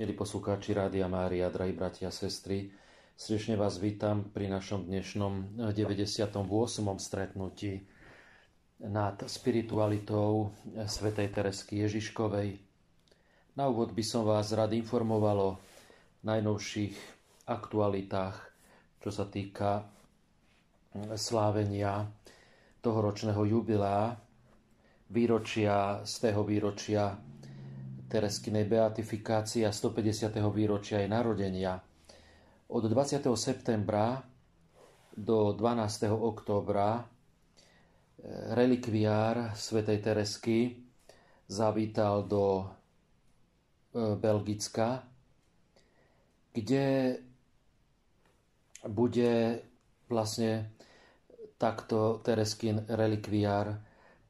Milí poslucháči Rádia Mária, drahí bratia a sestry, srdečne vás vítam pri našom dnešnom 98. stretnutí nad spiritualitou svätej Teresky Ježiškovej. Na úvod by som vás rád informoval o najnovších aktualitách, čo sa týka slávenia tohoročného jubilea, výročia, z tého výročia Tereskinej beatifikácie a 150. výročia jej narodenia. Od 20. septembra do 12. októbra eh, relikviár svätej Teresky zavítal do eh, Belgicka, kde bude vlastne takto Tereskin relikviár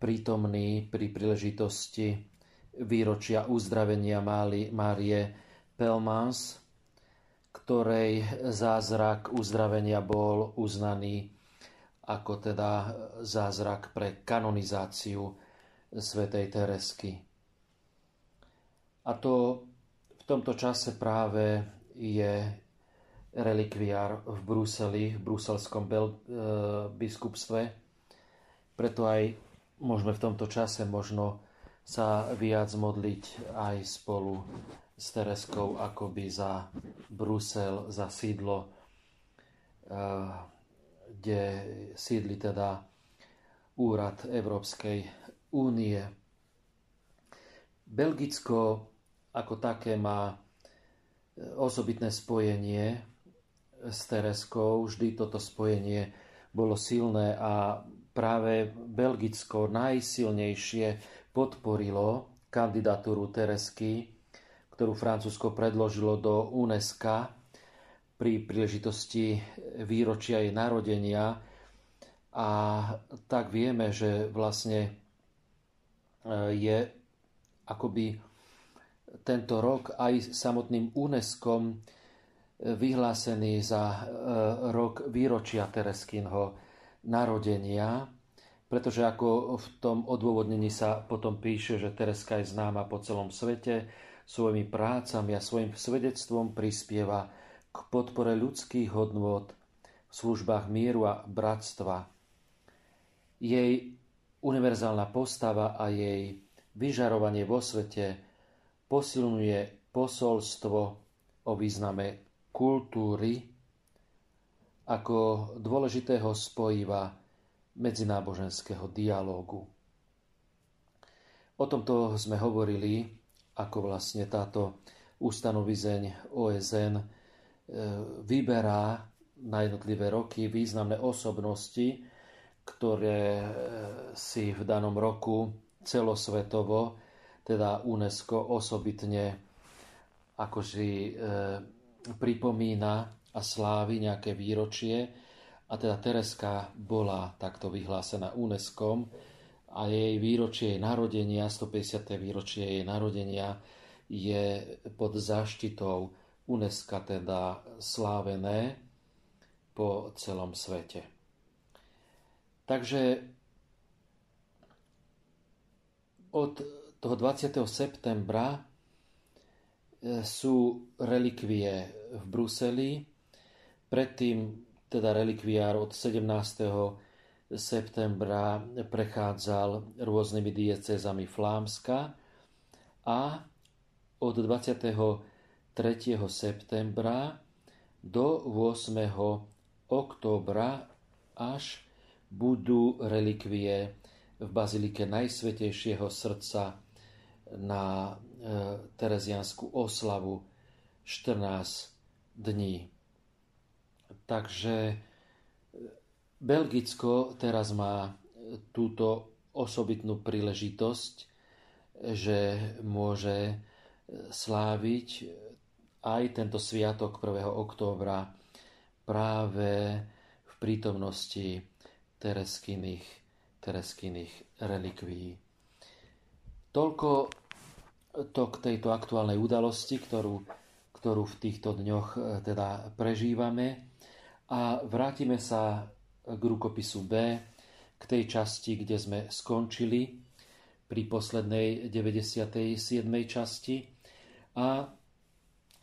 prítomný pri príležitosti výročia uzdravenia Márie Pelmans, ktorej zázrak uzdravenia bol uznaný ako teda zázrak pre kanonizáciu svätej Teresky. A to v tomto čase práve je relikviár v Bruseli, v bruselskom e, biskupstve. Preto aj môžeme v tomto čase možno sa viac modliť aj spolu s Tereskou akoby za Brusel, za sídlo, eh, kde sídli teda úrad Európskej únie. Belgicko ako také má eh, osobitné spojenie s Tereskou. Vždy toto spojenie bolo silné a práve Belgicko najsilnejšie podporilo kandidatúru Teresky, ktorú Francúzsko predložilo do UNESCO pri príležitosti výročia jej narodenia. A tak vieme, že vlastne e, je akoby tento rok aj samotným UNESCO vyhlásený za e, rok výročia Tereskinho narodenia pretože ako v tom odôvodnení sa potom píše, že Tereska je známa po celom svete, svojimi prácami a svojim svedectvom prispieva k podpore ľudských hodnôt v službách mieru a bratstva. Jej univerzálna postava a jej vyžarovanie vo svete posilňuje posolstvo o význame kultúry ako dôležitého spojiva medzináboženského dialógu. O tomto sme hovorili, ako vlastne táto ustanovizeň OSN e, vyberá na jednotlivé roky významné osobnosti, ktoré e, si v danom roku celosvetovo, teda UNESCO osobitne akože pripomína a slávi nejaké výročie, a teda Tereska bola takto vyhlásená UNESCO a jej výročie jej narodenia, 150. výročie jej narodenia je pod záštitou UNESCO teda slávené po celom svete. Takže od toho 20. septembra e, sú relikvie v Bruseli. Predtým teda relikviár od 17. septembra prechádzal rôznymi diecézami Flámska a od 23. septembra do 8. októbra až budú relikvie v bazilike Najsvetejšieho srdca na e, Tereziansku oslavu 14 dní. Takže e, Belgicko teraz má túto osobitnú príležitosť, že môže e, sláviť aj tento sviatok 1. októbra práve v prítomnosti tereskyných, tereskyných relikví. Toľko to k tejto aktuálnej udalosti, ktorú, ktorú v týchto dňoch e, teda prežívame. A vrátime sa k rukopisu B, k tej časti, kde sme skončili pri poslednej 97. časti. A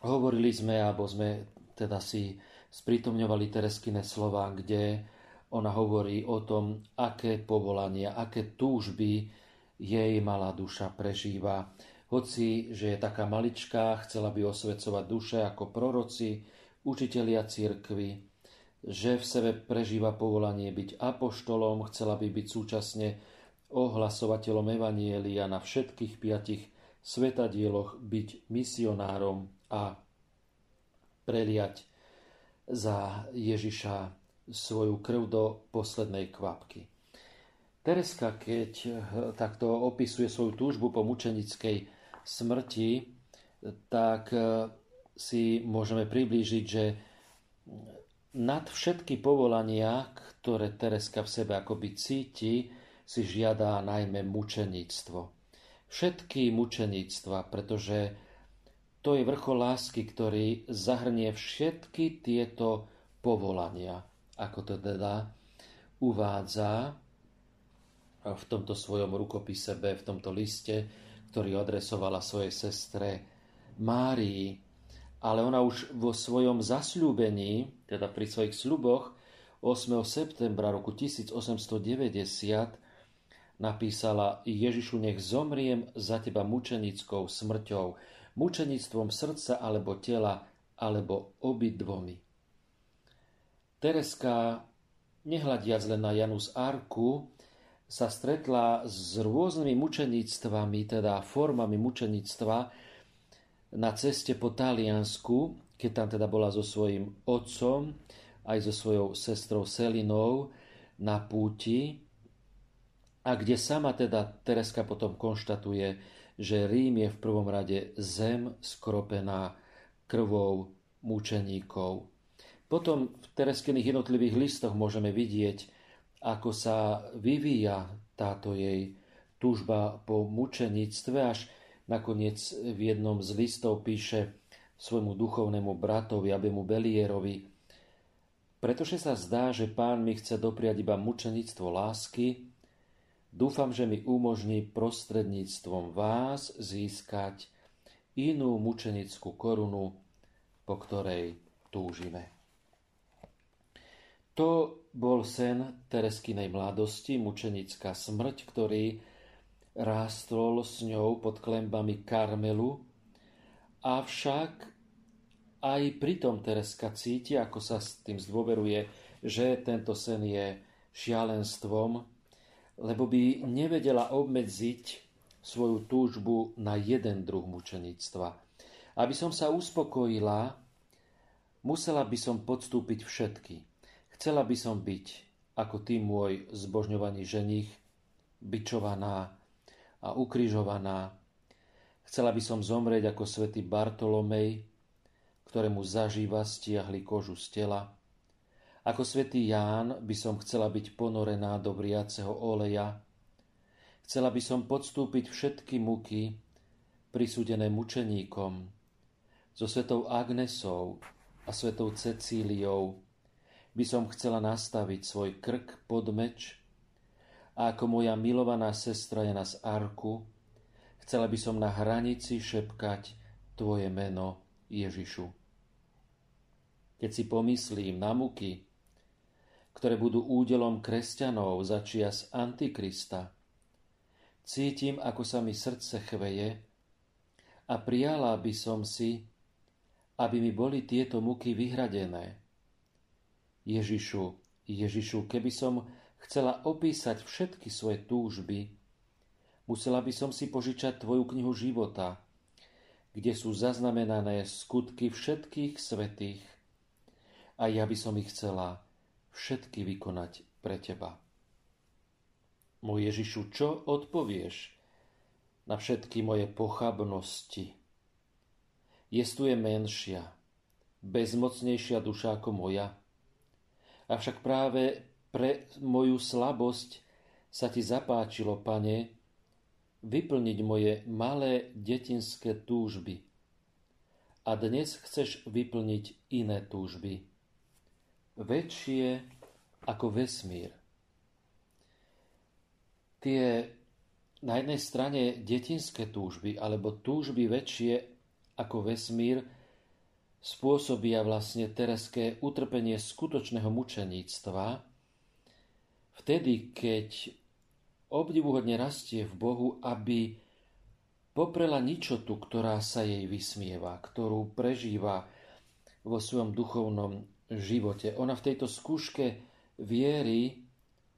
hovorili sme, alebo sme teda si sprítomňovali Tereskine slova, kde ona hovorí o tom, aké povolania, aké túžby jej malá duša prežíva. Hoci, že je taká maličká, chcela by osvecovať duše ako proroci, učitelia církvy, že v sebe prežíva povolanie byť apoštolom, chcela by byť súčasne ohlasovateľom Evanielia na všetkých piatich svetadieloch, byť misionárom a preliať za Ježiša svoju krv do poslednej kvapky. Tereska, keď takto opisuje svoju túžbu po mučenickej smrti, tak si môžeme priblížiť, že nad všetky povolania, ktoré Tereska v sebe akoby cíti, si žiada najmä mučeníctvo. Všetky mučeníctva, pretože to je vrchol lásky, ktorý zahrnie všetky tieto povolania, ako to teda uvádza v tomto svojom rukopise v tomto liste, ktorý adresovala svojej sestre Márii. Ale ona už vo svojom zasľúbení, teda pri svojich sľuboch 8. septembra roku 1890 napísala Ježišu, nech zomriem za teba mučenickou smrťou, mučenictvom srdca alebo tela, alebo obidvomi. Tereska, nehľadiac len na Janus Arku, sa stretla s rôznymi mučenictvami, teda formami mučenictva na ceste po Taliansku, keď tam teda bola so svojím otcom, aj so svojou sestrou Selinou na púti, a kde sama teda Tereska potom konštatuje, že Rím je v prvom rade zem skropená krvou mučeníkov. Potom v Tereskiných jednotlivých listoch môžeme vidieť, ako sa vyvíja táto jej túžba po mučeníctve, až nakoniec v jednom z listov píše svojmu duchovnému bratovi, Abemu Belierovi, pretože sa zdá, že pán mi chce dopriať iba mučeníctvo lásky, Dúfam, že mi umožní prostredníctvom vás získať inú mučenickú korunu, po ktorej túžime. To bol sen Tereskinej mladosti, mučenická smrť, ktorý rástol s ňou pod klembami Karmelu, avšak aj pritom Tereska cíti, ako sa s tým zdôveruje, že tento sen je šialenstvom, lebo by nevedela obmedziť svoju túžbu na jeden druh mučenictva. Aby som sa uspokojila, musela by som podstúpiť všetky. Chcela by som byť, ako ty môj zbožňovaný ženich, bičovaná a ukrižovaná. Chcela by som zomrieť ako svätý Bartolomej, ktorému zažíva stiahli kožu z tela ako svätý Ján by som chcela byť ponorená do vriaceho oleja. Chcela by som podstúpiť všetky muky, prisúdené mučeníkom, so svetou Agnesou a svetou Cecíliou by som chcela nastaviť svoj krk pod meč a ako moja milovaná sestra je z Arku, chcela by som na hranici šepkať Tvoje meno Ježišu. Keď si pomyslím na muky, ktoré budú údelom kresťanov za čias Antikrista. Cítim, ako sa mi srdce chveje a prijala by som si, aby mi boli tieto muky vyhradené. Ježišu, Ježišu, keby som chcela opísať všetky svoje túžby, musela by som si požičať Tvoju knihu života, kde sú zaznamenané skutky všetkých svetých a ja by som ich chcela všetky vykonať pre teba. Môj Ježišu, čo odpovieš na všetky moje pochabnosti? Jestuje menšia, bezmocnejšia duša ako moja. Avšak práve pre moju slabosť sa ti zapáčilo, pane, vyplniť moje malé detinské túžby. A dnes chceš vyplniť iné túžby väčšie ako vesmír. Tie na jednej strane detinské túžby alebo túžby väčšie ako vesmír spôsobia vlastne Tereské utrpenie skutočného mučeníctva, vtedy, keď obdivuhodne rastie v Bohu, aby poprela ničotu, ktorá sa jej vysmieva, ktorú prežíva vo svojom duchovnom živote. Ona v tejto skúške viery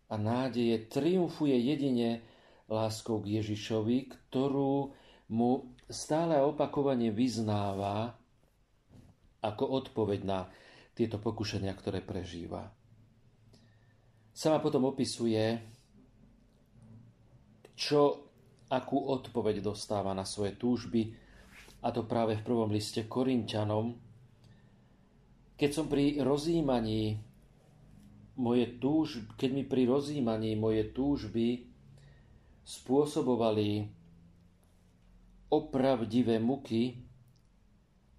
a nádeje triumfuje jedine láskou k Ježišovi, ktorú mu stále opakovane vyznáva ako odpoveď na tieto pokušenia, ktoré prežíva. Sama potom opisuje, čo, akú odpoveď dostáva na svoje túžby, a to práve v prvom liste Korintianom, keď som pri rozjímaní moje túžby, keď mi pri rozjímaní moje túžby spôsobovali opravdivé muky,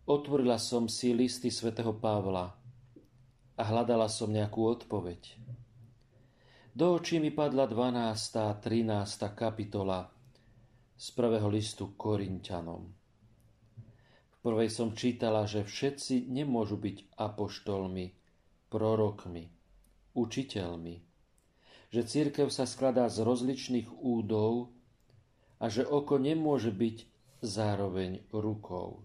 otvorila som si listy svätého Pavla a hľadala som nejakú odpoveď. Do očí mi padla 12. a 13. kapitola z prvého listu Korintianom. V prvej som čítala, že všetci nemôžu byť apoštolmi, prorokmi, učiteľmi, že církev sa skladá z rozličných údov a že oko nemôže byť zároveň rukou.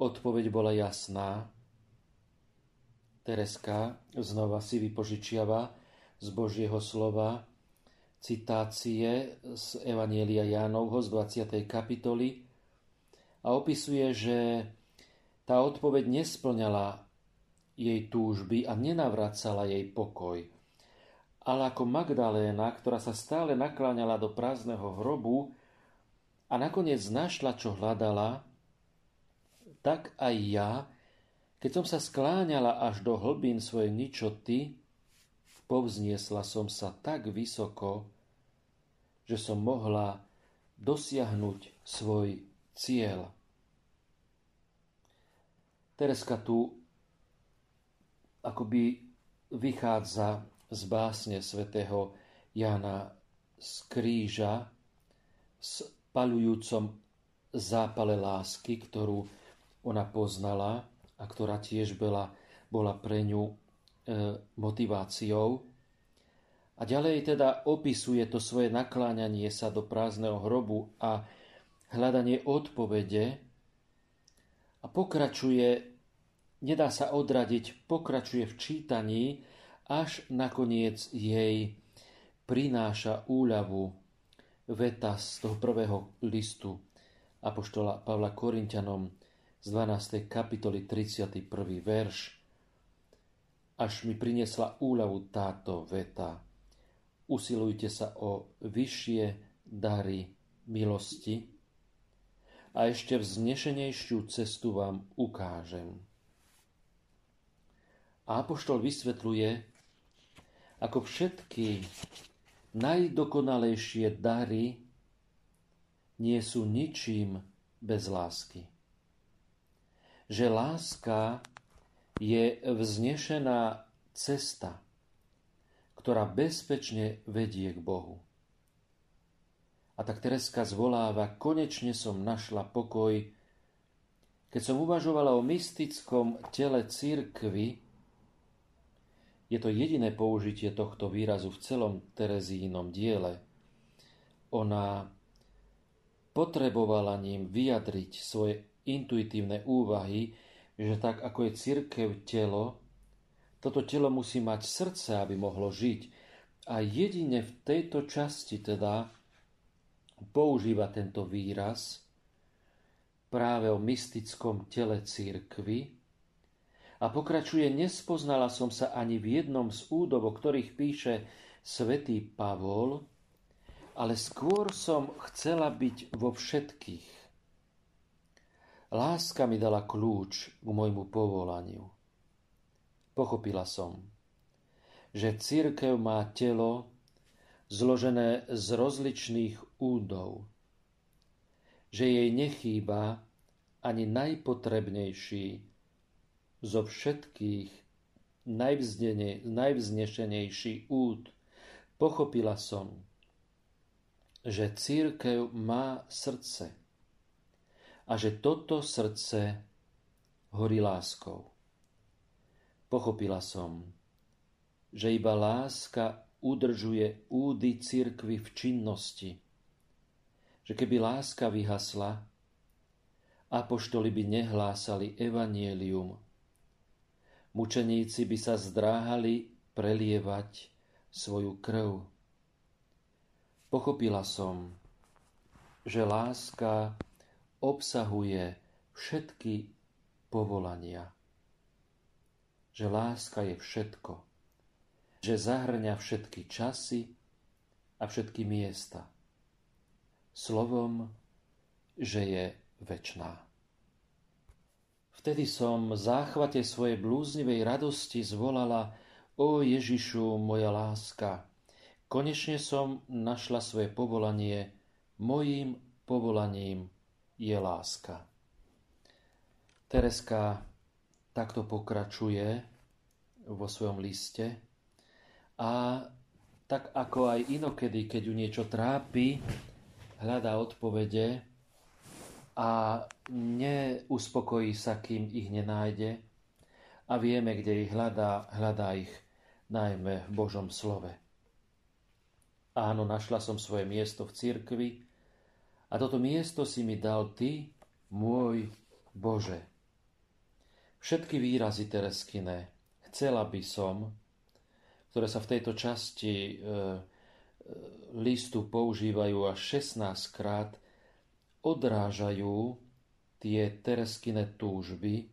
Odpoveď bola jasná. Tereska znova si vypožičiava z Božieho slova citácie z Evanielia Jánovho z 20. kapitoly a opisuje, že tá odpoveď nesplňala jej túžby a nenavracala jej pokoj. Ale ako Magdaléna, ktorá sa stále nakláňala do prázdneho hrobu a nakoniec našla, čo hľadala, tak aj ja, keď som sa skláňala až do hlbín svojej ničoty, povzniesla som sa tak vysoko, že som mohla dosiahnuť svoj cieľ. Tereska tu akoby vychádza z básne svätého Jana z kríža s palujúcom zápale lásky, ktorú ona poznala a ktorá tiež bola, bola pre ňu e, motiváciou. A ďalej teda opisuje to svoje nakláňanie sa do prázdneho hrobu a hľadanie odpovede a pokračuje nedá sa odradiť, pokračuje v čítaní, až nakoniec jej prináša úľavu veta z toho prvého listu Apoštola Pavla Korintianom z 12. kapitoly 31. verš. Až mi priniesla úľavu táto veta. Usilujte sa o vyššie dary milosti a ešte vznešenejšiu cestu vám ukážem. A Apoštol vysvetľuje, ako všetky najdokonalejšie dary nie sú ničím bez lásky. Že láska je vznešená cesta, ktorá bezpečne vedie k Bohu. A tak Tereska zvoláva, konečne som našla pokoj, keď som uvažovala o mystickom tele církvy, je to jediné použitie tohto výrazu v celom Terezínom diele. Ona potrebovala ním vyjadriť svoje intuitívne úvahy, že tak ako je církev telo, toto telo musí mať srdce, aby mohlo žiť. A jedine v tejto časti teda používa tento výraz práve o mystickom tele církvy, a pokračuje, nespoznala som sa ani v jednom z údov, o ktorých píše svätý Pavol, ale skôr som chcela byť vo všetkých. Láska mi dala kľúč k môjmu povolaniu. Pochopila som, že církev má telo zložené z rozličných údov, že jej nechýba ani najpotrebnejší zo všetkých najvznešenejší úd, pochopila som, že církev má srdce a že toto srdce horí láskou. Pochopila som, že iba láska udržuje údy cirkvy v činnosti. Že keby láska vyhasla, apoštoli by nehlásali evanielium. Mučeníci by sa zdráhali prelievať svoju krv. Pochopila som, že láska obsahuje všetky povolania. Že láska je všetko. Že zahrňa všetky časy a všetky miesta. Slovom, že je večná. Vtedy som v záchvate svojej blúznivej radosti zvolala O Ježišu, moja láska, konečne som našla svoje povolanie, mojím povolaním je láska. Tereska takto pokračuje vo svojom liste a tak ako aj inokedy, keď ju niečo trápi, hľadá odpovede a neuspokojí sa, kým ich nenájde a vieme, kde ich hľadá, hľadá ich najmä v Božom slove. Áno, našla som svoje miesto v cirkvi a toto miesto si mi dal Ty, môj Bože. Všetky výrazy Tereskine chcela by som, ktoré sa v tejto časti e, e listu používajú až 16 krát, odrážajú tie Tereskine túžby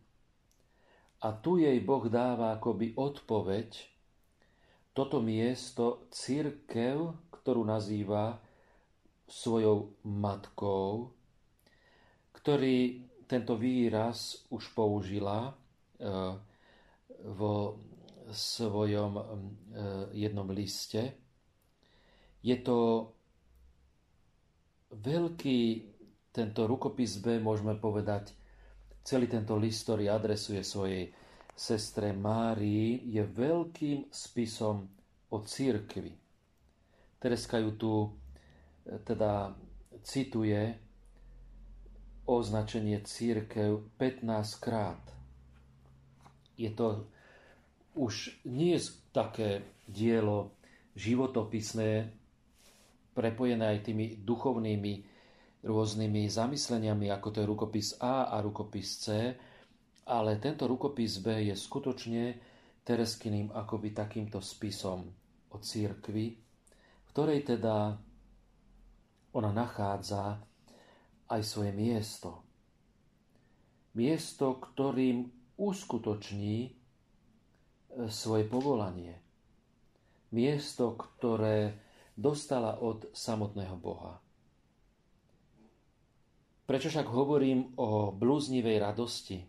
a tu jej Boh dáva akoby odpoveď, toto miesto církev, ktorú nazýva svojou matkou, ktorý tento výraz už použila Eh, vo svojom eh, jednom liste. Je to veľký tento rukopis B, môžeme povedať, celý tento list, ktorý adresuje svojej sestre Márii, je veľkým spisom o církvi. Tereska ju tu teda cituje označenie církev 15 krát je to už nie je také dielo životopisné, prepojené aj tými duchovnými rôznymi zamysleniami, ako to je rukopis A a rukopis C, ale tento rukopis B je skutočne Tereskyným akoby takýmto spisom o církvi, v ktorej teda ona nachádza aj svoje miesto. Miesto, ktorým uskutoční e, svoje povolanie. Miesto, ktoré dostala od samotného Boha. Prečo však hovorím o blúznivej radosti?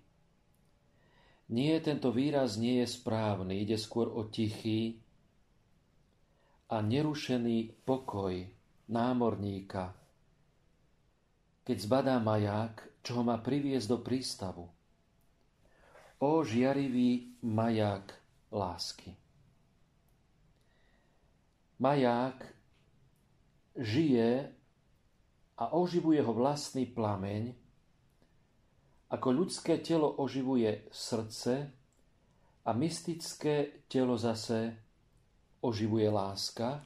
Nie, tento výraz nie je správny, ide skôr o tichý a nerušený pokoj námorníka, keď zbadá maják, čo ho má priviesť do prístavu. O žiarivý maják lásky. Maják žije a oživuje ho vlastný plameň, ako ľudské telo oživuje srdce a mystické telo zase oživuje láska,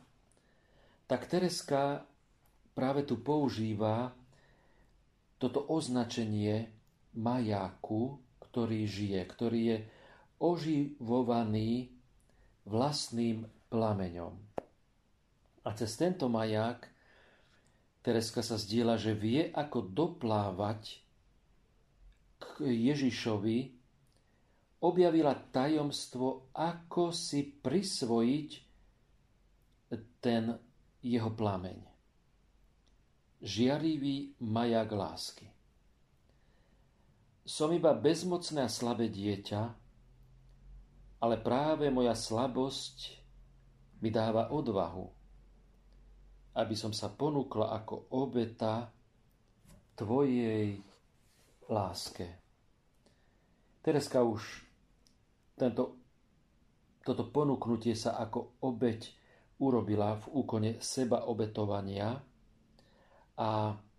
tak Tereska práve tu používa toto označenie majáku, ktorý žije, ktorý je oživovaný vlastným plameňom. A cez tento maják Tereska sa zdieľa, že vie, ako doplávať k Ježišovi, objavila tajomstvo, ako si prisvojiť ten jeho plameň. Žiarivý maják lásky. Som iba bezmocné a slabé dieťa, ale práve moja slabosť mi dáva odvahu, aby som sa ponúkla ako obeta Tvojej láske. Tereska už tento, toto ponúknutie sa ako obeť urobila v úkone seba obetovania a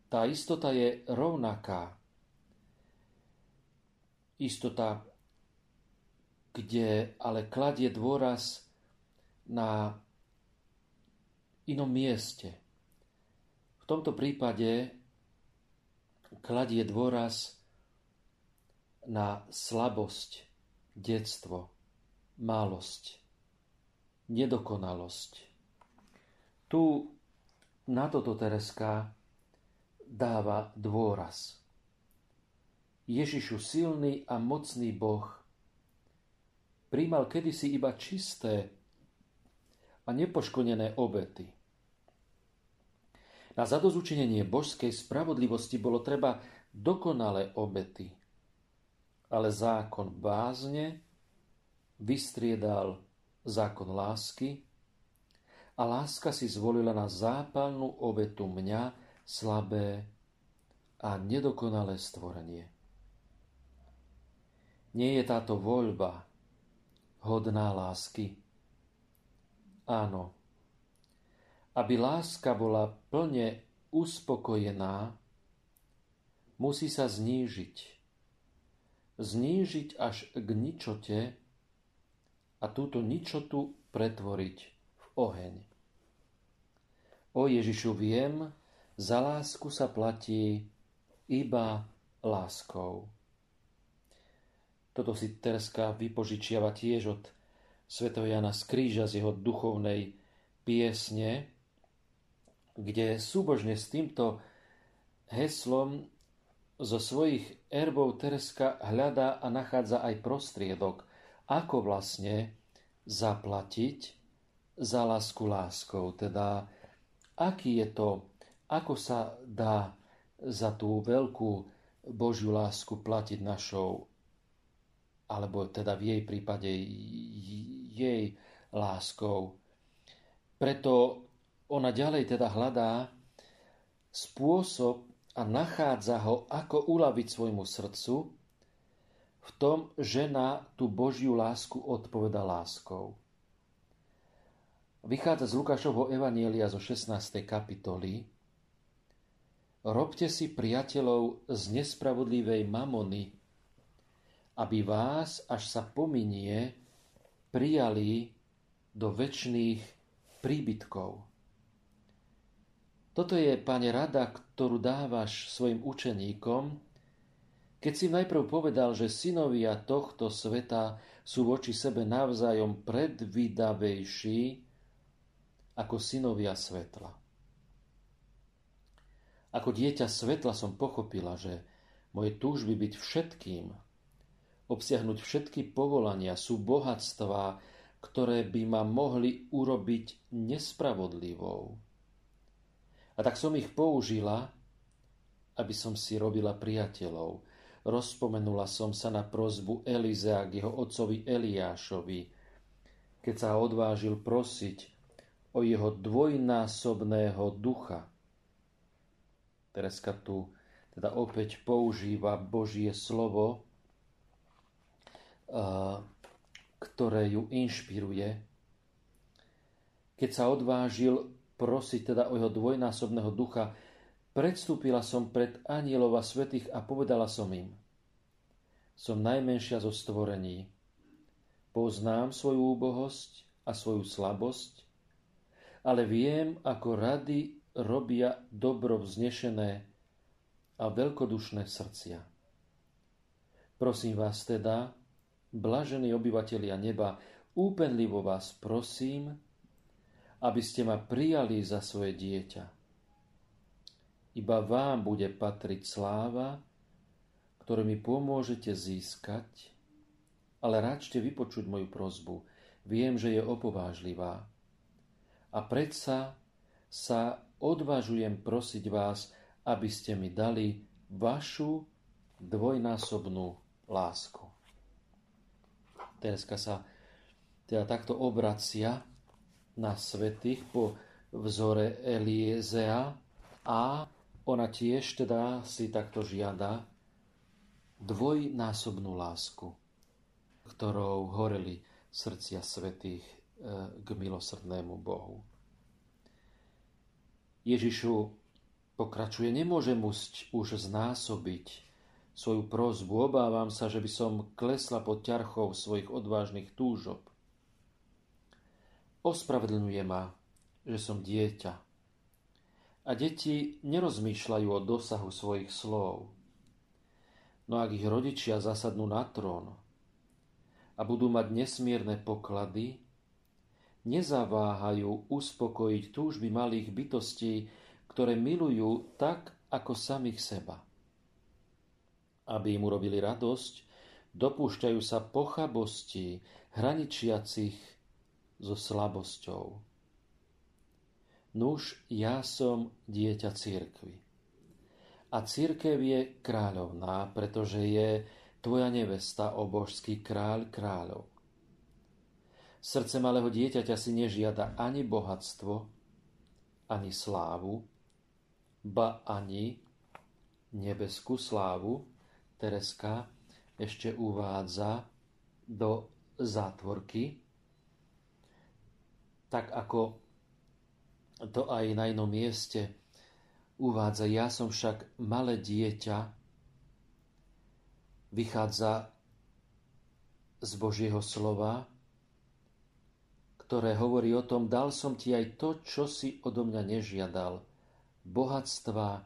tá istota je rovnaká istota, kde ale kladie dôraz na inom mieste. V tomto prípade kladie dôraz na slabosť, detstvo, malosť, nedokonalosť. Tu na toto Tereska dáva dôraz. Ježišu silný a mocný Boh príjmal kedysi iba čisté a nepoškodené obety. Na zadozučinenie božskej spravodlivosti bolo treba dokonalé obety, ale zákon bázne vystriedal zákon lásky a láska si zvolila na zápalnú obetu mňa, slabé a nedokonalé stvorenie. Nie je táto voľba hodná lásky? Áno. Aby láska bola plne uspokojená, musí sa znížiť. Znížiť až k ničote a túto ničotu pretvoriť v oheň. O Ježišu viem, za lásku sa platí iba láskou. Toto si Terska vypožičiava tiež od svätého Jana z Kríža z jeho duchovnej piesne, kde súbožne s týmto heslom zo svojich erbov Tereska hľadá a nachádza aj prostriedok, ako vlastne zaplatiť za lásku láskou. Teda, aký je to, ako sa dá za tú veľkú Božiu lásku platiť našou alebo teda v jej prípade jej láskou. Preto ona ďalej teda hľadá spôsob a nachádza ho, ako uľaviť svojmu srdcu v tom, že na tú Božiu lásku odpoveda láskou. Vychádza z Lukášovho Evanielia zo 16. kapitoly. Robte si priateľov z nespravodlivej mamony, aby vás, až sa pominie, prijali do väčšných príbytkov. Toto je, pane, rada, ktorú dávaš svojim učeníkom, keď si najprv povedal, že synovia tohto sveta sú voči sebe navzájom predvídavejší ako synovia svetla. Ako dieťa svetla som pochopila, že moje túžby byť všetkým obsiahnuť všetky povolania, sú bohatstvá, ktoré by ma mohli urobiť nespravodlivou. A tak som ich použila, aby som si robila priateľov. Rozpomenula som sa na prozbu Elizea k jeho otcovi Eliášovi, keď sa odvážil prosiť o jeho dvojnásobného ducha. Tereska tu teda opäť používa Božie slovo, ktoré ju inšpiruje. Keď sa odvážil prosiť teda o jeho dvojnásobného ducha, predstúpila som pred anielova svetých a povedala som im, som najmenšia zo stvorení, poznám svoju úbohosť a svoju slabosť, ale viem, ako rady robia dobro vznešené a veľkodušné srdcia. Prosím vás teda, blažení obyvatelia neba, úpenlivo vás prosím, aby ste ma prijali za svoje dieťa. Iba vám bude patriť sláva, ktorú mi pomôžete získať, ale ráčte vypočuť moju prozbu. Viem, že je opovážlivá. A predsa sa odvážujem prosiť vás, aby ste mi dali vašu dvojnásobnú lásku. Tereska sa teda takto obracia na svetých po vzore Eliezea a ona tiež teda si takto žiada dvojnásobnú lásku, ktorou horeli srdcia svetých k milosrdnému Bohu. Ježišu pokračuje, nemôže musť už znásobiť svoju prozbu. Obávam sa, že by som klesla pod ťarchou svojich odvážnych túžob. Ospravedlňuje ma, že som dieťa. A deti nerozmýšľajú o dosahu svojich slov. No ak ich rodičia zasadnú na trón a budú mať nesmierne poklady, nezaváhajú uspokojiť túžby malých bytostí, ktoré milujú tak, ako samých seba. Aby im urobili radosť, dopúšťajú sa pochabostí, hraničiacich so slabosťou. Nuž, ja som dieťa církvy. A církev je kráľovná, pretože je tvoja nevesta, o božský kráľ kráľov. Srdce malého dieťaťa si nežiada ani bohatstvo, ani slávu, ba ani nebeskú slávu. Tereska ešte uvádza do zátvorky, tak ako to aj na inom mieste uvádza. Ja som však malé dieťa, vychádza z Božieho slova, ktoré hovorí o tom, dal som ti aj to, čo si odo mňa nežiadal, bohatstva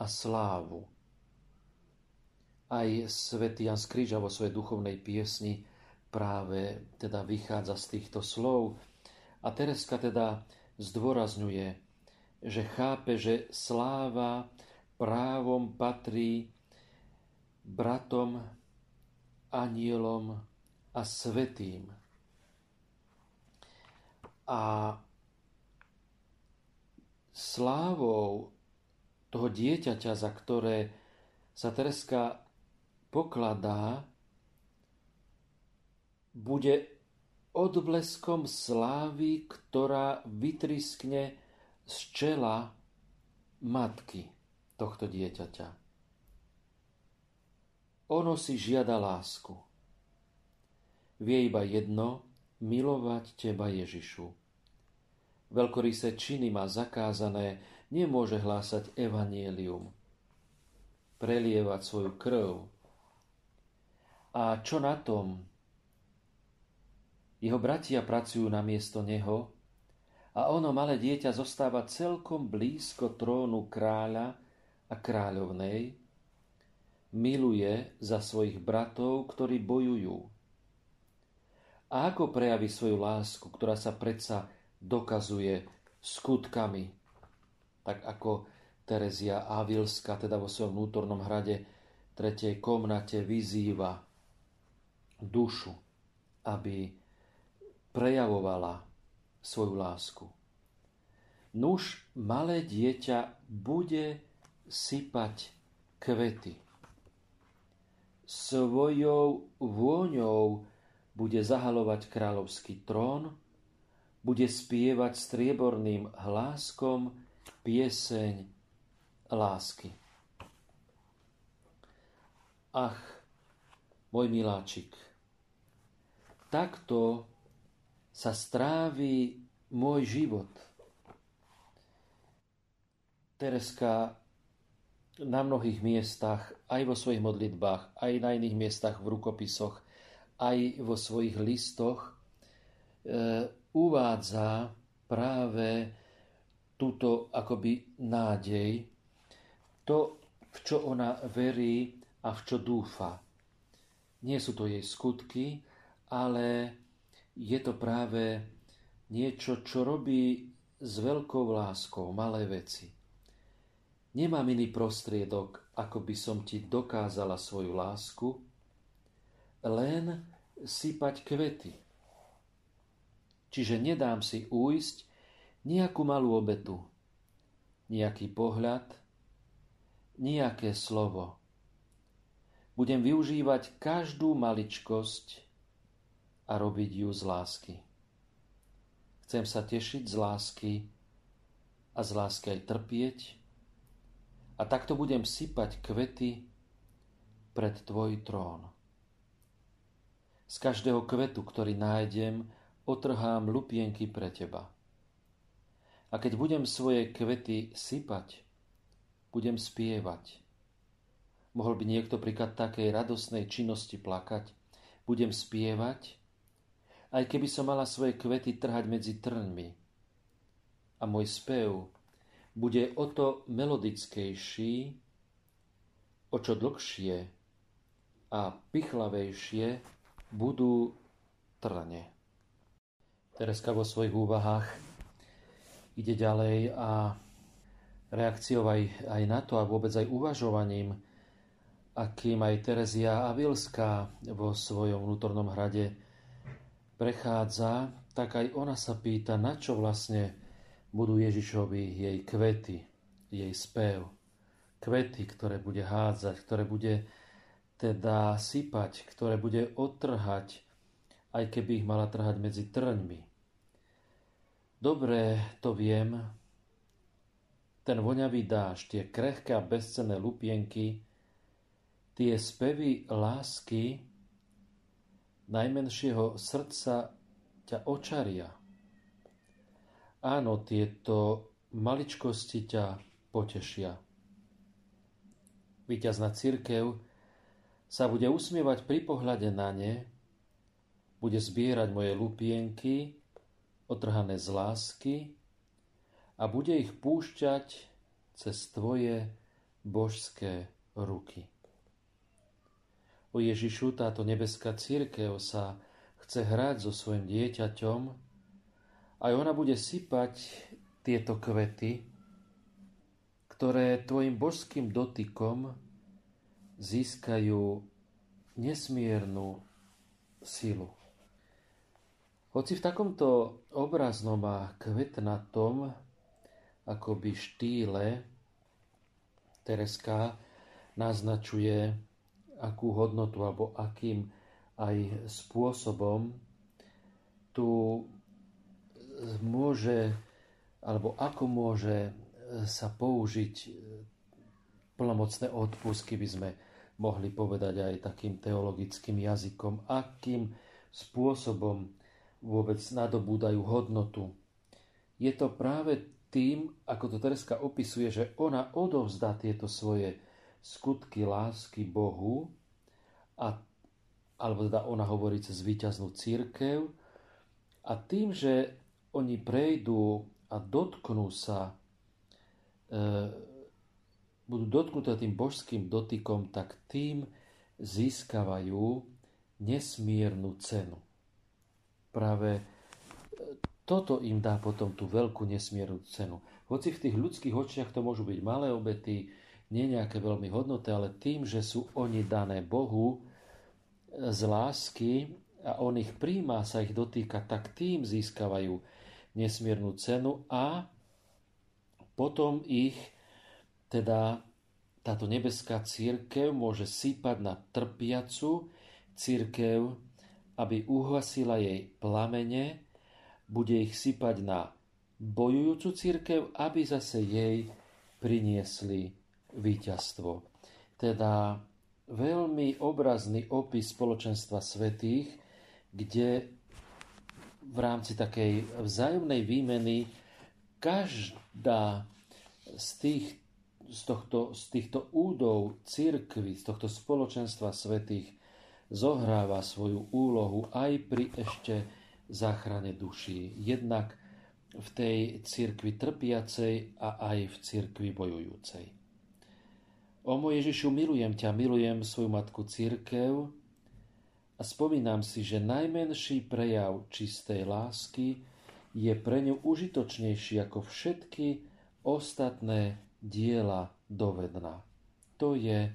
a slávu. Aj svätý Jan Skríža vo svojej duchovnej piesni práve teda vychádza z týchto slov. A Tereska teda zdôrazňuje, že chápe, že sláva právom patrí bratom, anielom a svetým. A slávou toho dieťaťa, za ktoré sa Tereska pokladá, bude odbleskom slávy, ktorá vytriskne z čela matky tohto dieťaťa. Ono si žiada lásku. Vie iba jedno, milovať teba Ježišu. Veľkorysé činy má zakázané, nemôže hlásať evanielium, prelievať svoju krv. A čo na tom, jeho bratia pracujú na miesto neho a ono, malé dieťa, zostáva celkom blízko trónu kráľa a kráľovnej, miluje za svojich bratov, ktorí bojujú. A ako prejaví svoju lásku, ktorá sa predsa dokazuje skutkami, tak ako Terezia Avilska, teda vo svojom vnútornom hrade, tretej komnate vyzýva dušu, aby prejavovala svoju lásku. Nuž malé dieťa bude sypať kvety. Svojou vôňou bude zahalovať kráľovský trón, bude spievať strieborným hláskom pieseň lásky. Ach, môj miláčik, takto sa strávi môj život. Tereska na mnohých miestach, aj vo svojich modlitbách, aj na iných miestach v rukopisoch, aj vo svojich listoch e, uvádza práve túto akoby nádej, to, v čo ona verí a v čo dúfa. Nie sú to jej skutky, ale je to práve niečo, čo robí s veľkou láskou malé veci. Nemám iný prostriedok, ako by som ti dokázala svoju lásku, len sypať kvety. Čiže nedám si újsť nejakú malú obetu, nejaký pohľad, nejaké slovo. Budem využívať každú maličkosť, a robiť ju z lásky. Chcem sa tešiť z lásky a z lásky aj trpieť a takto budem sypať kvety pred tvoj trón. Z každého kvetu, ktorý nájdem, otrhám lupienky pre teba. A keď budem svoje kvety sypať, budem spievať. Mohol by niekto príklad takej radosnej činnosti plakať? Budem spievať, aj keby som mala svoje kvety trhať medzi trňmi. A môj spev bude o to melodickejší, o čo dlhšie a pichlavejšie budú trne. Tereska vo svojich úvahách ide ďalej a reakciou aj, aj na to a vôbec aj uvažovaním, akým aj Terezia Avilská vo svojom vnútornom hrade prechádza, tak aj ona sa pýta, na čo vlastne budú Ježišovi jej kvety, jej spev. Kvety, ktoré bude hádzať, ktoré bude teda sypať, ktoré bude odtrhať, aj keby ich mala trhať medzi trňmi. Dobre to viem, ten voňavý dáž, tie krehké a bezcenné lupienky, tie spevy lásky najmenšieho srdca ťa očaria. Áno, tieto maličkosti ťa potešia. Výťazná církev sa bude usmievať pri pohľade na ne, bude zbierať moje lupienky, otrhané z lásky, a bude ich púšťať cez tvoje božské ruky. O Ježišu táto nebeská církev sa chce hrať so svojim dieťaťom a ona bude sypať tieto kvety, ktoré tvojim božským dotykom získajú nesmiernu silu. Hoci v takomto obraznom a kvetnatom akoby štýle Tereska naznačuje, akú hodnotu alebo akým aj spôsobom tu môže alebo ako môže sa použiť plnomocné odpusky, by sme mohli povedať aj takým teologickým jazykom, akým spôsobom vôbec nadobúdajú hodnotu. Je to práve tým, ako to Tereska opisuje, že ona odovzdá tieto svoje skutky lásky Bohu, a, alebo teda ona hovorí cez víťaznú církev, a tým, že oni prejdú a dotknú sa, e, budú dotknuté tým božským dotykom, tak tým získavajú nesmiernu cenu. Práve toto im dá potom tú veľkú nesmiernu cenu. Hoci v tých ľudských očiach to môžu byť malé obety, nie nejaké veľmi hodnoté, ale tým, že sú oni dané Bohu z lásky a on ich príjma, sa ich dotýka, tak tým získavajú nesmiernu cenu a potom ich teda táto nebeská církev môže sípať na trpiacu církev, aby uhasila jej plamene bude ich sypať na bojujúcu církev, aby zase jej priniesli víťazstvo. Teda veľmi obrazný opis spoločenstva svetých, kde v rámci takej vzájomnej výmeny každá z, tých, z, tohto, z týchto údov církvy, z tohto spoločenstva svetých zohráva svoju úlohu aj pri ešte záchrane duší. Jednak v tej cirkvi trpiacej a aj v cirkvi bojujúcej. O môj Ježišu, milujem ťa, milujem svoju matku církev a spomínam si, že najmenší prejav čistej lásky je pre ňu užitočnejší ako všetky ostatné diela dovedná. To je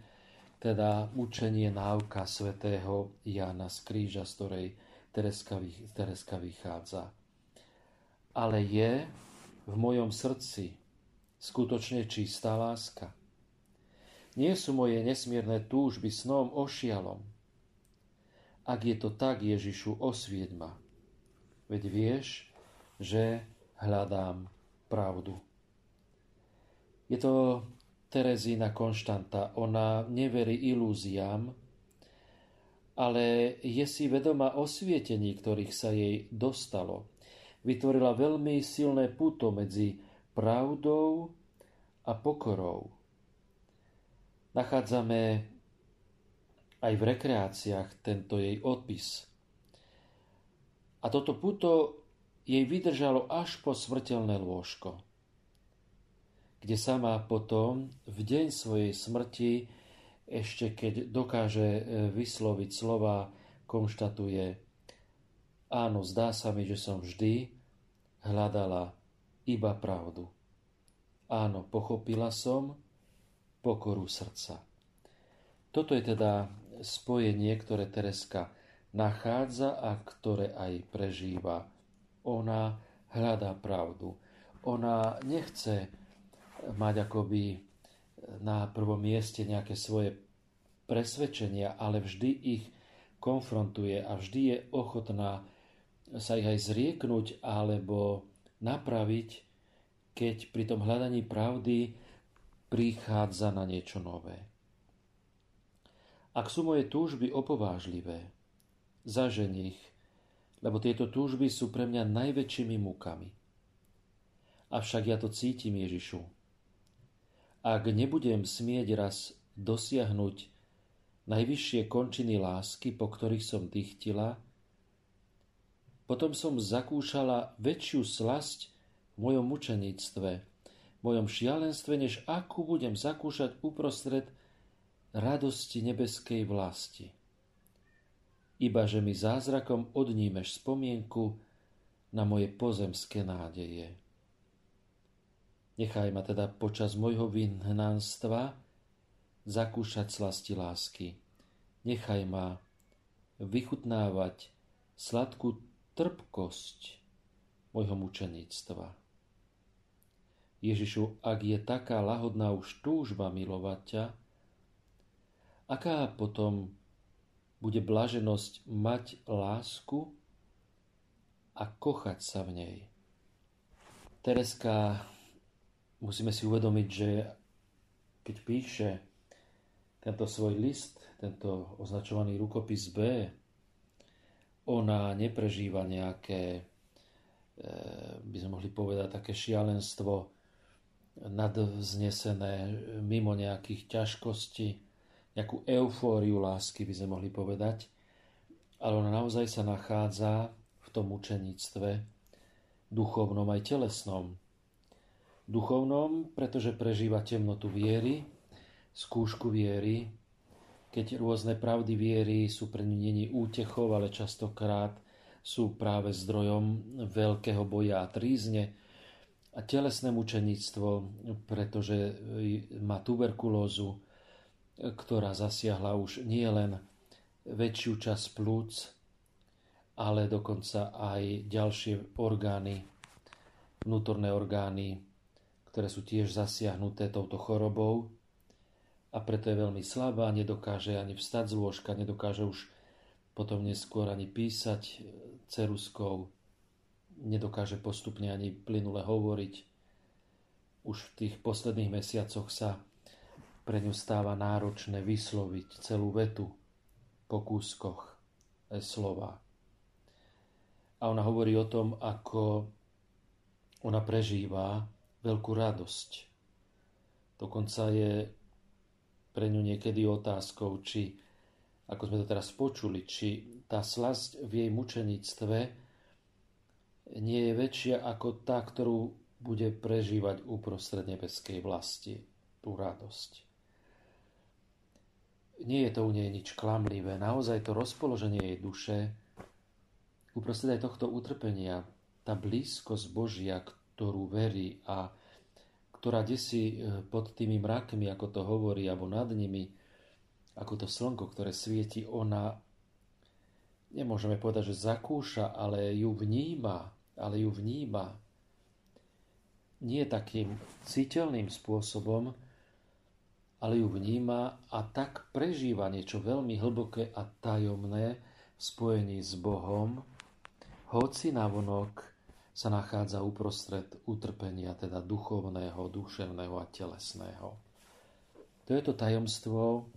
teda učenie náuka svätého Jana z kríža, z ktorej Tereska, Tereska vychádza. Ale je v mojom srdci skutočne čistá láska. Nie sú moje nesmierne túžby snom ošialom. Ak je to tak, Ježišu, osvieť ma. Veď vieš, že hľadám pravdu. Je to Terezína konštanta. Ona neverí ilúziám, ale je si vedoma osvietení, ktorých sa jej dostalo. Vytvorila veľmi silné puto medzi pravdou a pokorou. Nachádzame aj v rekreáciách tento jej odpis. A toto puto jej vydržalo až po smrteľné lôžko, kde sama potom v deň svojej smrti, ešte keď dokáže e, vysloviť slova, konštatuje Áno, zdá sa mi, že som vždy hľadala iba pravdu. Áno, pochopila som pokoru srdca. Toto je teda spojenie, ktoré Tereska nachádza a ktoré aj prežíva. Ona hľadá pravdu. Ona nechce mať akoby na prvom mieste nejaké svoje presvedčenia, ale vždy ich konfrontuje a vždy je ochotná sa ich aj zrieknúť alebo napraviť, keď pri tom hľadaní pravdy prichádza na niečo nové. Ak sú moje túžby opovážlivé, zažen ich, lebo tieto túžby sú pre mňa najväčšími múkami. Avšak ja to cítim, Ježišu. Ak nebudem smieť raz dosiahnuť najvyššie končiny lásky, po ktorých som dychtila, potom som zakúšala väčšiu slasť v mojom mučenictve, v mojom šialenstve, než akú budem zakúšať uprostred radosti nebeskej vlasti. Iba že mi zázrakom odnímeš spomienku na moje pozemské nádeje. Nechaj ma teda počas môjho vyhnanstva zakúšať slasti lásky. Nechaj ma vychutnávať sladkú trpkosť môjho mučeníctva. Ježišu, ak je taká lahodná už túžba milovať ťa, Aká potom bude blaženosť mať lásku a kochať sa v nej? Tereska, musíme si uvedomiť, že keď píše tento svoj list, tento označovaný rukopis B, ona neprežíva nejaké, e, by sme mohli povedať, také šialenstvo nadvznesené mimo nejakých ťažkostí, nejakú eufóriu lásky, by sme mohli povedať, ale ona naozaj sa nachádza v tom učeníctve duchovnom aj telesnom. Duchovnom, pretože prežíva temnotu viery, skúšku viery, keď rôzne pravdy viery sú pre ňu není útechov, ale častokrát sú práve zdrojom veľkého boja a trízne a telesné mučeníctvo, pretože má tuberkulózu, ktorá zasiahla už nie len väčšiu časť plúc, ale dokonca aj ďalšie orgány, vnútorné orgány, ktoré sú tiež zasiahnuté touto chorobou a preto je veľmi slabá, nedokáže ani vstať z lôžka, nedokáže už potom neskôr ani písať ceruskou, nedokáže postupne ani plynule hovoriť. Už v tých posledných mesiacoch sa pre ňu stáva náročné vysloviť celú vetu po kúskoch e, slova. A ona hovorí o tom, ako ona prežíva veľkú radosť. Dokonca je pre ňu niekedy otázkou, či, ako sme to teraz počuli, či tá slasť v jej mučenictve nie je väčšia ako tá, ktorú bude prežívať uprostred nebeskej vlasti, tú radosť nie je to u nej nič klamlivé. Naozaj to rozpoloženie jej duše, uprostred aj tohto utrpenia, tá blízkosť Božia, ktorú verí a ktorá desí e, pod tými mrakmi, ako to hovorí, alebo nad nimi, ako to slnko, ktoré svieti, ona, nemôžeme povedať, že zakúša, ale ju vníma, ale ju vníma. Nie takým citeľným spôsobom, ale ju vníma a tak prežíva niečo veľmi hlboké a tajomné v spojení s Bohom, hoci navonok sa nachádza uprostred utrpenia, teda duchovného, duševného a telesného. To je to tajomstvo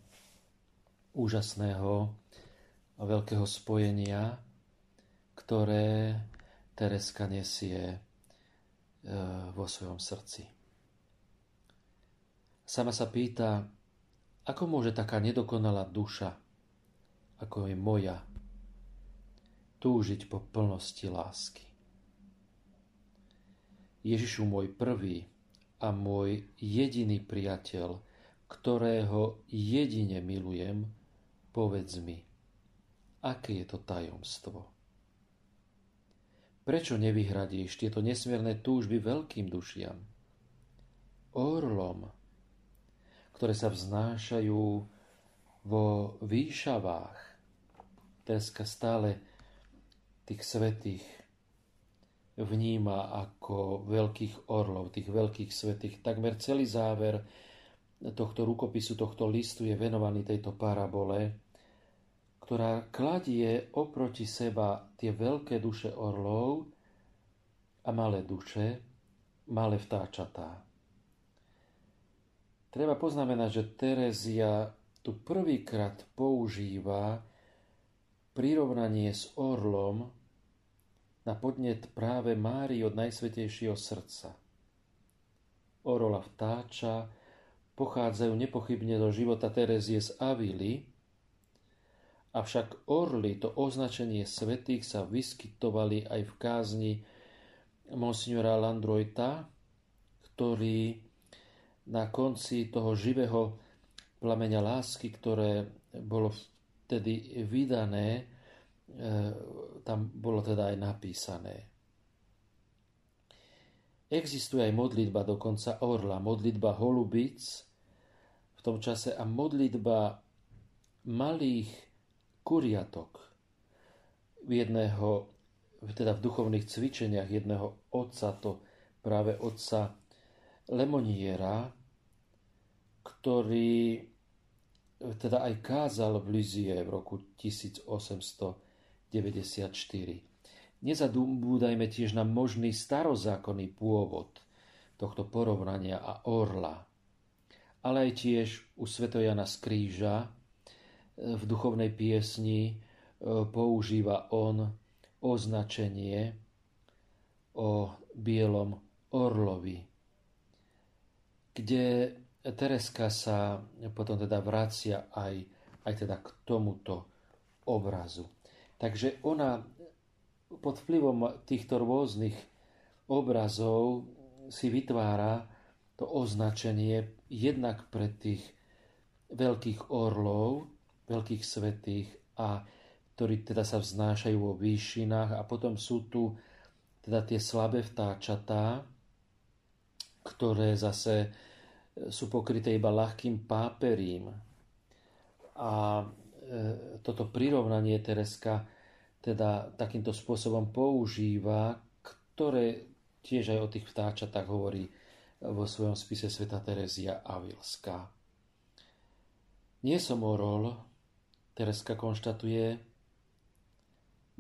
úžasného a veľkého spojenia, ktoré Tereska nesie e, vo svojom srdci. Sama sa pýta, ako môže taká nedokonalá duša ako je moja, túžiť po plnosti lásky. Ježišu môj prvý a môj jediný priateľ, ktorého jedine milujem, povedz mi, aké je to tajomstvo. Prečo nevyhradíš tieto nesmierne túžby veľkým dušiam? Orlom, ktoré sa vznášajú vo výšavách. Teska stále tých svetých vníma ako veľkých orlov, tých veľkých svetých. Takmer celý záver tohto rukopisu, tohto listu je venovaný tejto parabole, ktorá kladie oproti seba tie veľké duše orlov a malé duše, malé vtáčatá. Treba poznamenať, že Terezia tu prvýkrát používa prirovnanie s orlom na podnet práve Mári od Najsvetejšieho srdca. Orola vtáča pochádzajú nepochybne do života Terezie z Avily, Avšak orly, to označenie svetých, sa vyskytovali aj v kázni monsignora Landrojta, ktorý na konci toho živého plameňa lásky, ktoré bolo vtedy vydané, tam bolo teda aj napísané. Existuje aj modlitba dokonca orla, modlitba holubic v tom čase a modlitba malých kuriatok jedného, teda v duchovných cvičeniach jedného otca, to práve otca Lemoniera, ktorý teda aj kázal v Lizie v roku 1894. Nezadúbúdajme tiež na možný starozákonný pôvod tohto porovnania a orla, ale aj tiež u Svetojana z kríža, v duchovnej piesni e, používa on označenie o bielom orlovi, kde Tereska sa potom teda vracia aj, aj teda k tomuto obrazu. Takže ona pod vplyvom týchto rôznych obrazov si vytvára to označenie jednak pre tých veľkých orlov, veľkých svetých a ktorí teda sa vznášajú vo výšinách a potom sú tu teda tie slabé vtáčatá, ktoré zase sú pokryté iba ľahkým páperím. A toto prirovnanie Tereska teda takýmto spôsobom používa, ktoré tiež aj o tých vtáčatách hovorí vo svojom spise Sveta Terezia Avilská. Nie som orol, Tereska konštatuje,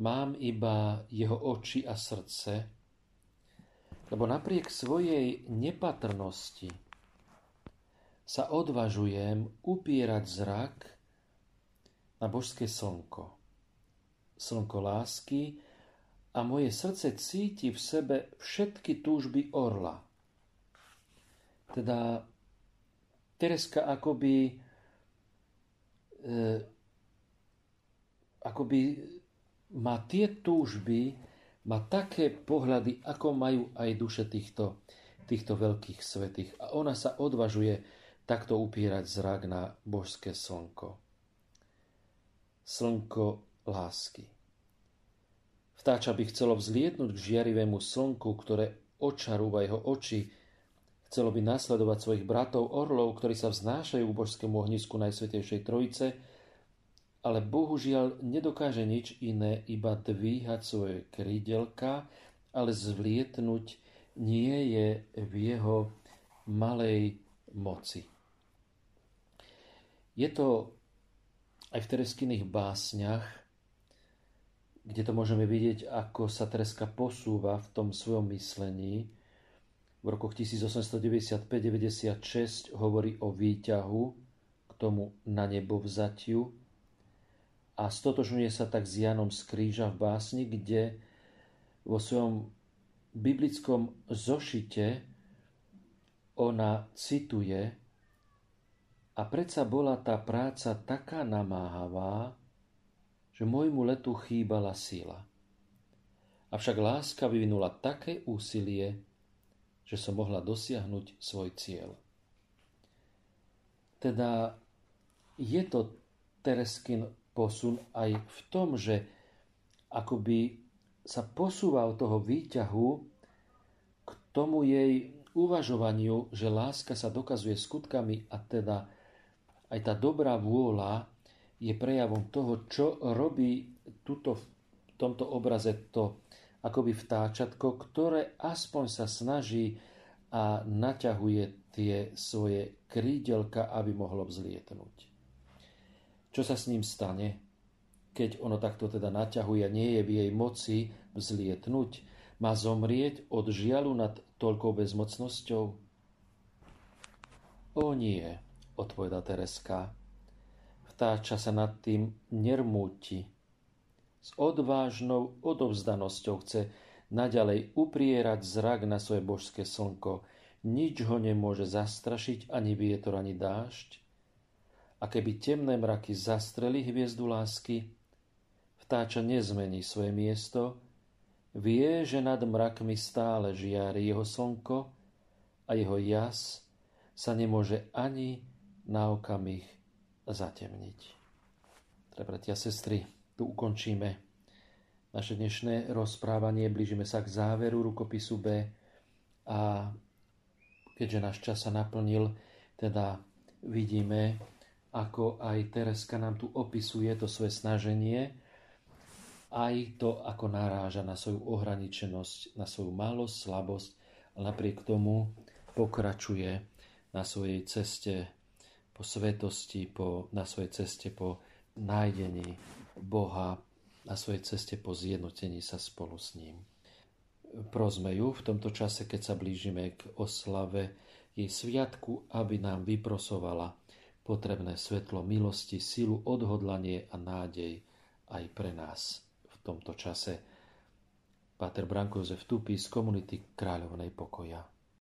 mám iba jeho oči a srdce, lebo napriek svojej nepatrnosti sa odvažujem upierať zrak na božské slnko. Slnko lásky a moje srdce cíti v sebe všetky túžby orla. Teda Tereska akoby e, akoby má tie túžby, má také pohľady, ako majú aj duše týchto, týchto veľkých svetých. A ona sa odvažuje takto upírať zrak na božské slnko. Slnko lásky. Vtáča by chcelo vzlietnúť k žiarivému slnku, ktoré očarúva jeho oči, chcelo by nasledovať svojich bratov orlov, ktorí sa vznášajú k božskému ohnisku Najsvetejšej Trojice, ale bohužiaľ nedokáže nič iné, iba dvíhať svoje krídelka, ale zvlietnúť nie je v jeho malej moci. Je to aj v Tereskiných básniach, kde to môžeme vidieť, ako sa Tereska posúva v tom svojom myslení. V rokoch 1895-96 hovorí o výťahu k tomu na nebo vzatiu, a stotožňuje sa tak s Janom z kríža v básni, kde vo svojom biblickom zošite ona cituje a predsa bola tá práca taká namáhavá, že môjmu letu chýbala sila. Avšak láska vyvinula také úsilie, že som mohla dosiahnuť svoj cieľ. Teda je to Tereskin posun aj v tom, že akoby sa posúva od toho výťahu k tomu jej uvažovaniu, že láska sa dokazuje skutkami a teda aj tá dobrá vôľa je prejavom toho, čo robí tuto, v tomto obraze to akoby vtáčatko, ktoré aspoň sa snaží a naťahuje tie svoje krídelka, aby mohlo vzlietnúť. Čo sa s ním stane, keď ono takto teda naťahuje nie je v jej moci vzlietnúť? Má zomrieť od žialu nad toľkou bezmocnosťou? O nie, odpoveda Tereska. Vtáča sa nad tým nermúti. S odvážnou odovzdanosťou chce naďalej uprierať zrak na svoje božské slnko. Nič ho nemôže zastrašiť, ani vietor, ani dážď. A keby temné mraky zastreli hviezdu lásky, vtáča nezmení svoje miesto, Vie, že nad mrakmi stále žiari jeho slnko a jeho jas sa nemôže ani na okamih zatemniť. Teda, bratia, sestry, tu ukončíme naše dnešné rozprávanie. Blížime sa k záveru rukopisu B a keďže náš čas sa naplnil, teda vidíme, ako aj Tereska nám tu opisuje to svoje snaženie, aj to, ako naráža na svoju ohraničenosť, na svoju malosť, slabosť, a napriek tomu pokračuje na svojej ceste po svetosti, po, na svojej ceste po nájdení Boha, na svojej ceste po zjednotení sa spolu s ním. Prosme ju v tomto čase, keď sa blížime k oslave jej sviatku, aby nám vyprosovala potrebné svetlo milosti, silu, odhodlanie a nádej aj pre nás tomto čase. Páter Branko Jozef Tupy z komunity Kráľovnej pokoja.